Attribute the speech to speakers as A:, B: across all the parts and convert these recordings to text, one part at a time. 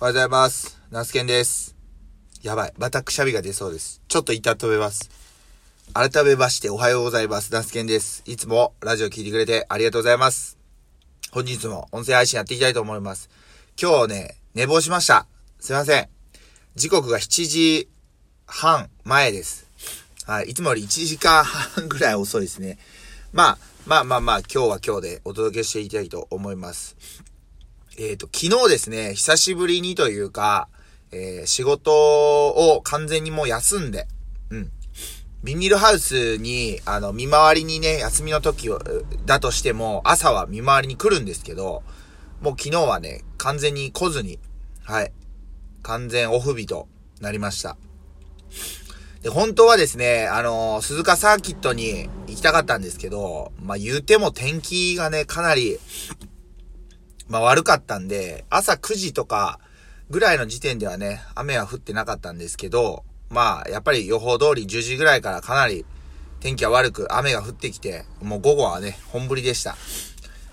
A: おはようございます。ナスケンです。やばい。またくしゃみが出そうです。ちょっと一旦止めます。改めましておはようございます。ナスケンです。いつもラジオ聞いてくれてありがとうございます。本日も音声配信やっていきたいと思います。今日ね、寝坊しました。すいません。時刻が7時半前です。はい。いつもより1時間半ぐらい遅いですね。まあ、まあまあまあ、今日は今日でお届けしていきたいと思います。えっ、と、昨日ですね、久しぶりにというか、えー仕事を完全にもう休んで、うん。ビニールハウスに、あの、見回りにね、休みの時を、だとしても、朝は見回りに来るんですけど、もう昨日はね、完全に来ずに、はい。完全オフ日となりました。で、本当はですね、あのー鈴鹿サーキットに行きたかったんですけど、まあ言うても天気がね、かなり、まあ悪かったんで、朝9時とかぐらいの時点ではね、雨は降ってなかったんですけど、まあやっぱり予報通り10時ぐらいからかなり天気は悪く雨が降ってきて、もう午後はね、本降りでした。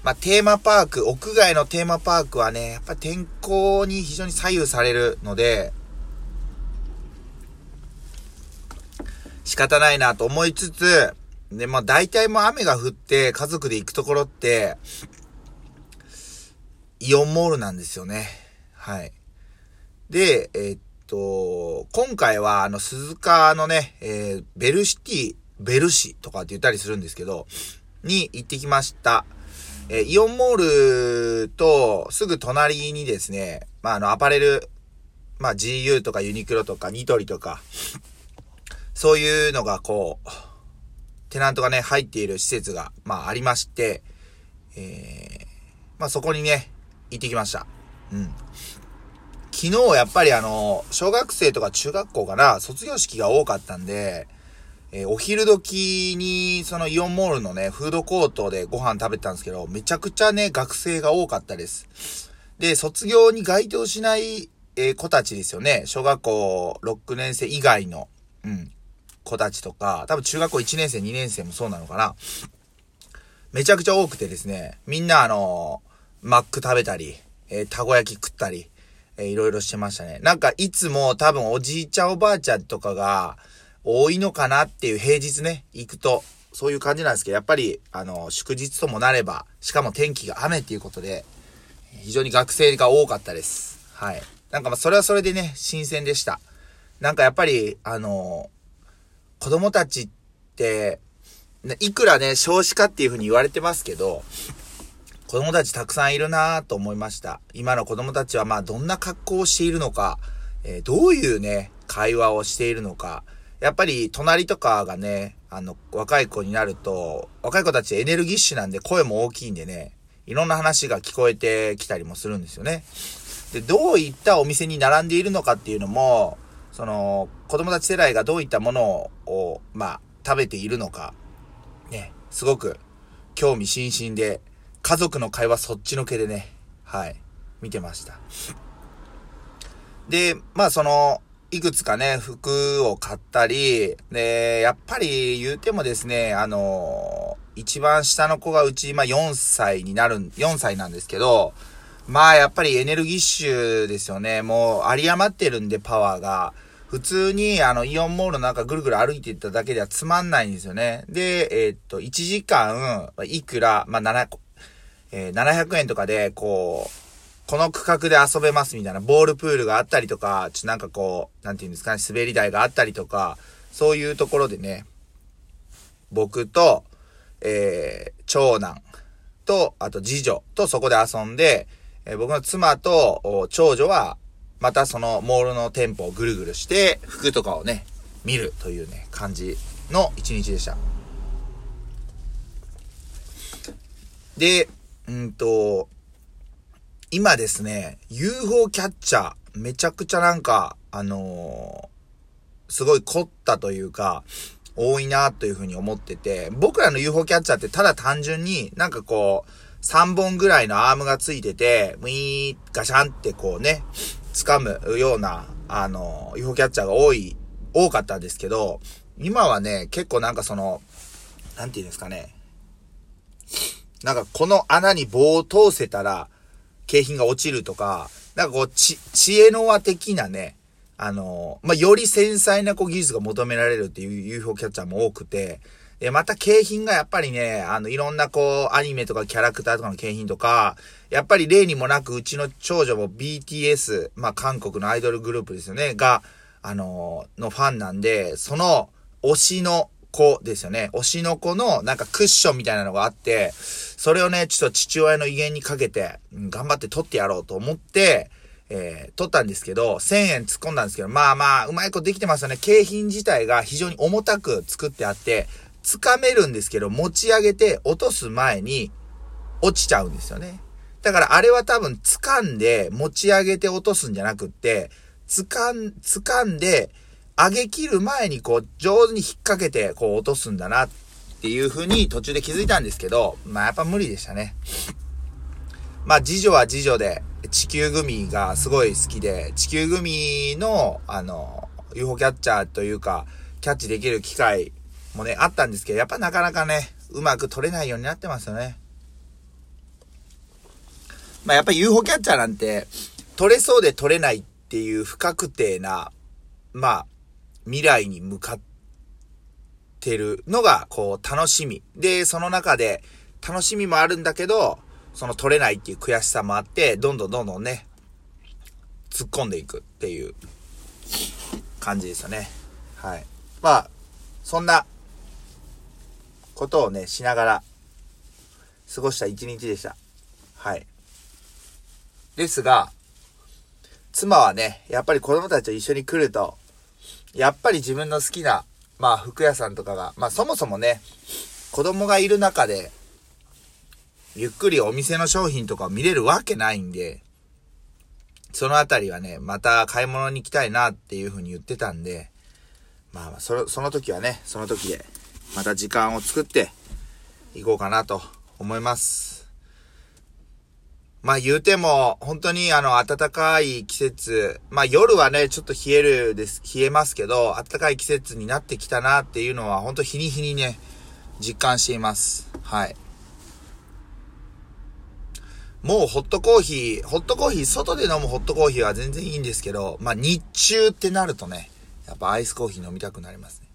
A: まあテーマパーク、屋外のテーマパークはね、やっぱ天候に非常に左右されるので、仕方ないなと思いつつ、で、まあ大体もう雨が降って家族で行くところって、イオンモールなんですよね。はい。で、えーっと、今回はあの鈴鹿のね、えーベルシティ、ベルシとかって言ったりするんですけど、に行ってきました。えーイオンモールとすぐ隣にですね、まああのアパレル、まあ GU とかユニクロとかニトリとか、そういうのがこう、テナントがね、入っている施設が、まあありまして、えー、まあそこにね、行ってきました。うん。昨日やっぱりあの、小学生とか中学校かな、卒業式が多かったんで、えーお昼時に、そのイオンモールのね、フードコートでご飯食べてたんですけど、めちゃくちゃね、学生が多かったです。で、卒業に該当しない、えー子たちですよね。小学校6年生以外の、うん、子たちとか、多分中学校1年生、2年生もそうなのかな。めちゃくちゃ多くてですね、みんなあのマック食べたり、えーたこ焼き食ったり、えーいろいろしてましたね。なんかいつも多分おじいちゃんおばあちゃんとかが多いのかなっていう平日ね、行くと、そういう感じなんですけど、やっぱり、あの、祝日ともなれば、しかも天気が雨っていうことで、非常に学生が多かったです。はい。なんかまあそれはそれでね、新鮮でした。なんかやっぱり、あの、子供たちって、いくらね、少子化っていう風に言われてますけど、子供たちたくさんいるなぁと思いました。今の子供たちはまあどんな格好をしているのか、えーどういうね、会話をしているのか、やっぱり隣とかがね、あの、若い子になると、若い子たちエネルギッシュなんで声も大きいんでね、いろんな話が聞こえてきたりもするんですよね。で、どういったお店に並んでいるのかっていうのも、その、子供たち世代がどういったものを、まあ、食べているのか、ね、すごく興味津々で、家族の会話そっちのけでね、はい、見てました。で、まあその、いくつかね、服を買ったり、で、やっぱり言うてもですね、あの、一番下の子がうち、ま4歳になる、4歳なんですけど、まあやっぱりエネルギッシュですよね。もう有り余ってるんでパワーが。普通にあのイオンモールの中ぐるぐる歩いていっただけではつまんないんですよね。で、えーっと、1時間いくら、まあ7個、えー700円とかで、こう、この区画で遊べますみたいな、ボールプールがあったりとか、ちょなんかこう、なんていうんですかね、滑り台があったりとか、そういうところでね、僕と、えー長男と、あと次女とそこで遊んで、えー僕の妻と長女は、またそのモールの店舗をぐるぐるして、服とかをね、見るというね、感じの一日でした。で、うんと、今ですね、UFO キャッチャー、めちゃくちゃなんか、あのーすごい凝ったというか、多いなというふうに思ってて、僕らの UFO キャッチャーってただ単純になんかこう、3本ぐらいのアームがついてて、ウィーガシャンってこうね、掴むような、あの、UFO キャッチャーが多い、多かったんですけど、今はね、結構なんかその、なんていうんですかね、なんかこの穴に棒を通せたら、景品が落ちるとか、なんかこう、ち、知恵の輪的なね、あの、まあ、より繊細なこう技術が求められるっていう UFO キャッチャーも多くて、で、また景品がやっぱりね、あの、いろんなこう、アニメとかキャラクターとかの景品とか、やっぱり例にもなく、うちの長女も BTS、まあ、韓国のアイドルグループですよね、が、あののファンなんで、その、推しの子ですよね。推しの子のなんかクッションみたいなのがあって、それをね、ちょっと父親の威厳にかけて、うん、頑張って取ってやろうと思って、えー、取ったんですけど、1000円突っ込んだんですけど、まあまあ、うまいことできてますよね。景品自体が非常に重たく作ってあって、掴めるんですけど、持ち上げて落とす前に落ちちゃうんですよね。だからあれは多分掴んで持ち上げて落とすんじゃなくって、掴ん、掴んで上げ切る前にこう上手に引っ掛けてこう落とすんだなっていう風に途中で気づいたんですけど、まあやっぱ無理でしたね。まあ次女は次女で地球グミがすごい好きで、地球グミのあの UFO キャッチャーというかキャッチできる機会もね、あったんですけど、やっぱなかなかね、うまく取れないようになってますよね。まあやっぱ UFO キャッチャーなんて、取れそうで取れないっていう不確定な、まあ、未来に向かってるのが、こう、楽しみ。で、その中で、楽しみもあるんだけど、その取れないっていう悔しさもあって、どんどんどんどんね、突っ込んでいくっていう感じですよね。はい。まあ、そんなことをね、しながら過ごした一日でした。はい。ですが、妻はね、やっぱり子供たちと一緒に来ると、やっぱり自分の好きな、まあ服屋さんとかが、まあそもそもね、子供がいる中で、ゆっくりお店の商品とかを見れるわけないんで、そのあたりはね、また買い物に行きたいなっていうふうに言ってたんで、まあ、その、その時はね、その時で、また時間を作っていこうかなと思います。まあ言うても、本当にあの暖かい季節、まあ夜はね、ちょっと冷えるです、冷えますけど、暖かい季節になってきたなっていうのは、本当日に日にね、実感しています。はい。もうホットコーヒー、ホットコーヒー、外で飲むホットコーヒーは全然いいんですけど、まあ日中ってなるとね、やっぱアイスコーヒー飲みたくなりますね。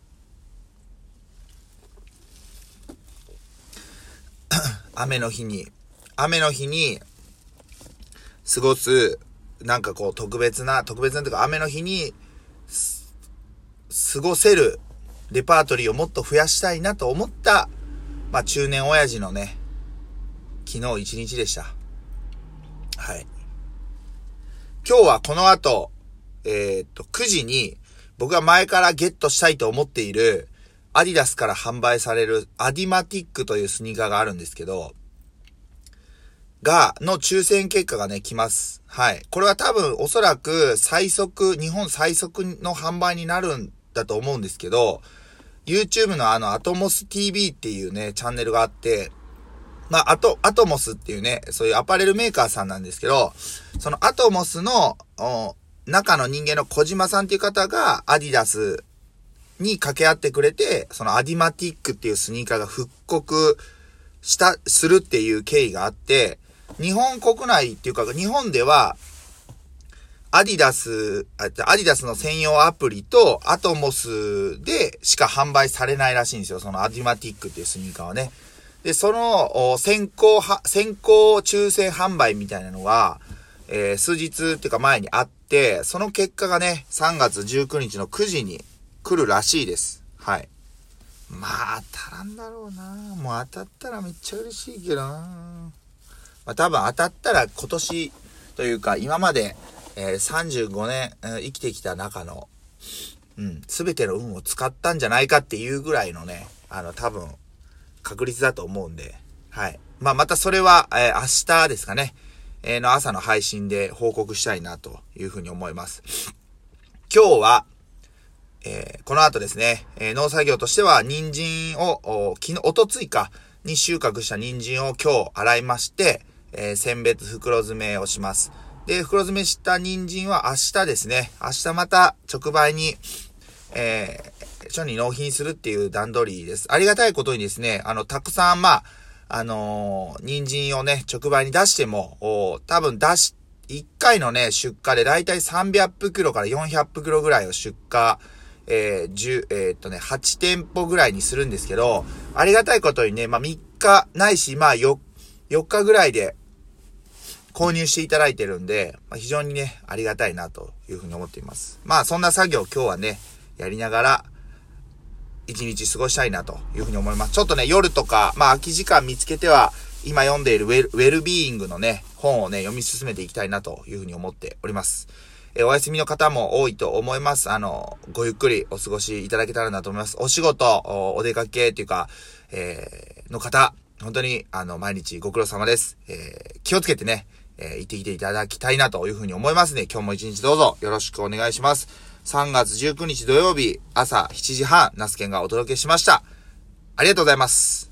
A: 雨の日に、雨の日に過ごす、なんかこう特別な、特別なというか雨の日に過ごせるレパートリーをもっと増やしたいなと思った、まあ中年親父のね、昨日一日でした。はい。今日はこの後、えー、っと、9時に僕が前からゲットしたいと思っているアディダスから販売されるアディマティックというスニーカーがあるんですけど、が、の抽選結果がね、来ます。はい。これは多分おそらく最速、日本最速の販売になるんだと思うんですけど、YouTube のあの、アトモス TV っていうね、チャンネルがあって、まあ、アト、アトモスっていうね、そういうアパレルメーカーさんなんですけど、そのアトモスの、中の人間の小島さんっていう方がアディダスに掛け合ってくれて、そのアディマティックっていうスニーカーが復刻した、するっていう経緯があって、日本国内っていうか、日本では、アディダス、アディダスの専用アプリとアトモスでしか販売されないらしいんですよ。そのアディマティックっていうスニーカーはね。で、その先行は、先行抽選販売みたいなのが、えー、数日っていうか前にあって、その結果がね、3月19日の9時に来るらしいです。はい。まあ、当たらんだろうな。もう当たったらめっちゃ嬉しいけどな。まあ、多分当たったら今年というか今まで、えー、35年、えー、生きてきた中の、うん、すべての運を使ったんじゃないかっていうぐらいのね、あの多分確率だと思うんで、はい。まあまたそれは、えー、明日ですかね、えー、の朝の配信で報告したいなというふうに思います。今日は、えー、この後ですね、えー、農作業としては、人参を、昨日、おとついか、に収穫した人参を今日洗いまして、えー、選別袋詰めをします。で、袋詰めした人参は明日ですね。明日また直売に、えー、書に納品するっていう段取りです。ありがたいことにですね、あの、たくさん、まあ、あのー、人参をね、直売に出しても、お多分出し、1回のね、出荷でだいたい300袋から400袋ぐらいを出荷、えー、10、えー、っとね、8店舗ぐらいにするんですけど、ありがたいことにね、まあ、3日ないし、まあ4、4日ぐらいで購入していただいてるんで、まあ、非常にね、ありがたいなというふうに思っています。まあ、そんな作業今日はね、やりながら、一日過ごしたいなというふうに思います。ちょっとね、夜とか、まあ、空き時間見つけては、今読んでいるウェルウェルビーイングのね、本をね、読み進めていきたいなというふうに思っております。えお休みの方も多いと思います。あの、ごゆっくりお過ごしいただけたらなと思います。お仕事、おお出かけっていうか、えー、の方、本当に、あの、毎日ご苦労様です。えー、気をつけてね、えー、行ってきていただきたいなというふうに思いますね。今日も一日どうぞよろしくお願いします。3月19日土曜日朝7時半、ナスケンがお届けしました。ありがとうございます。